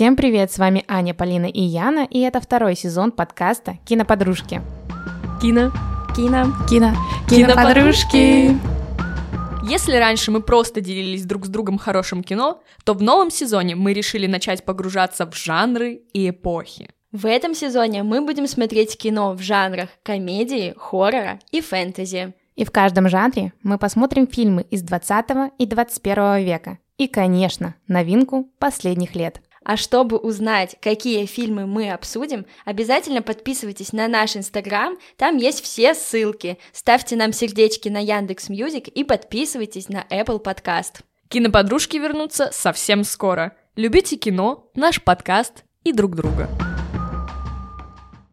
Всем привет, с вами Аня, Полина и Яна, и это второй сезон подкаста «Киноподружки». Кино. Кино. Кино. Киноподружки. Если раньше мы просто делились друг с другом хорошим кино, то в новом сезоне мы решили начать погружаться в жанры и эпохи. В этом сезоне мы будем смотреть кино в жанрах комедии, хоррора и фэнтези. И в каждом жанре мы посмотрим фильмы из 20 и 21 века. И, конечно, новинку последних лет. А чтобы узнать, какие фильмы мы обсудим, обязательно подписывайтесь на наш инстаграм, там есть все ссылки. Ставьте нам сердечки на Яндекс Music и подписывайтесь на Apple Podcast. Киноподружки вернутся совсем скоро. Любите кино, наш подкаст и друг друга.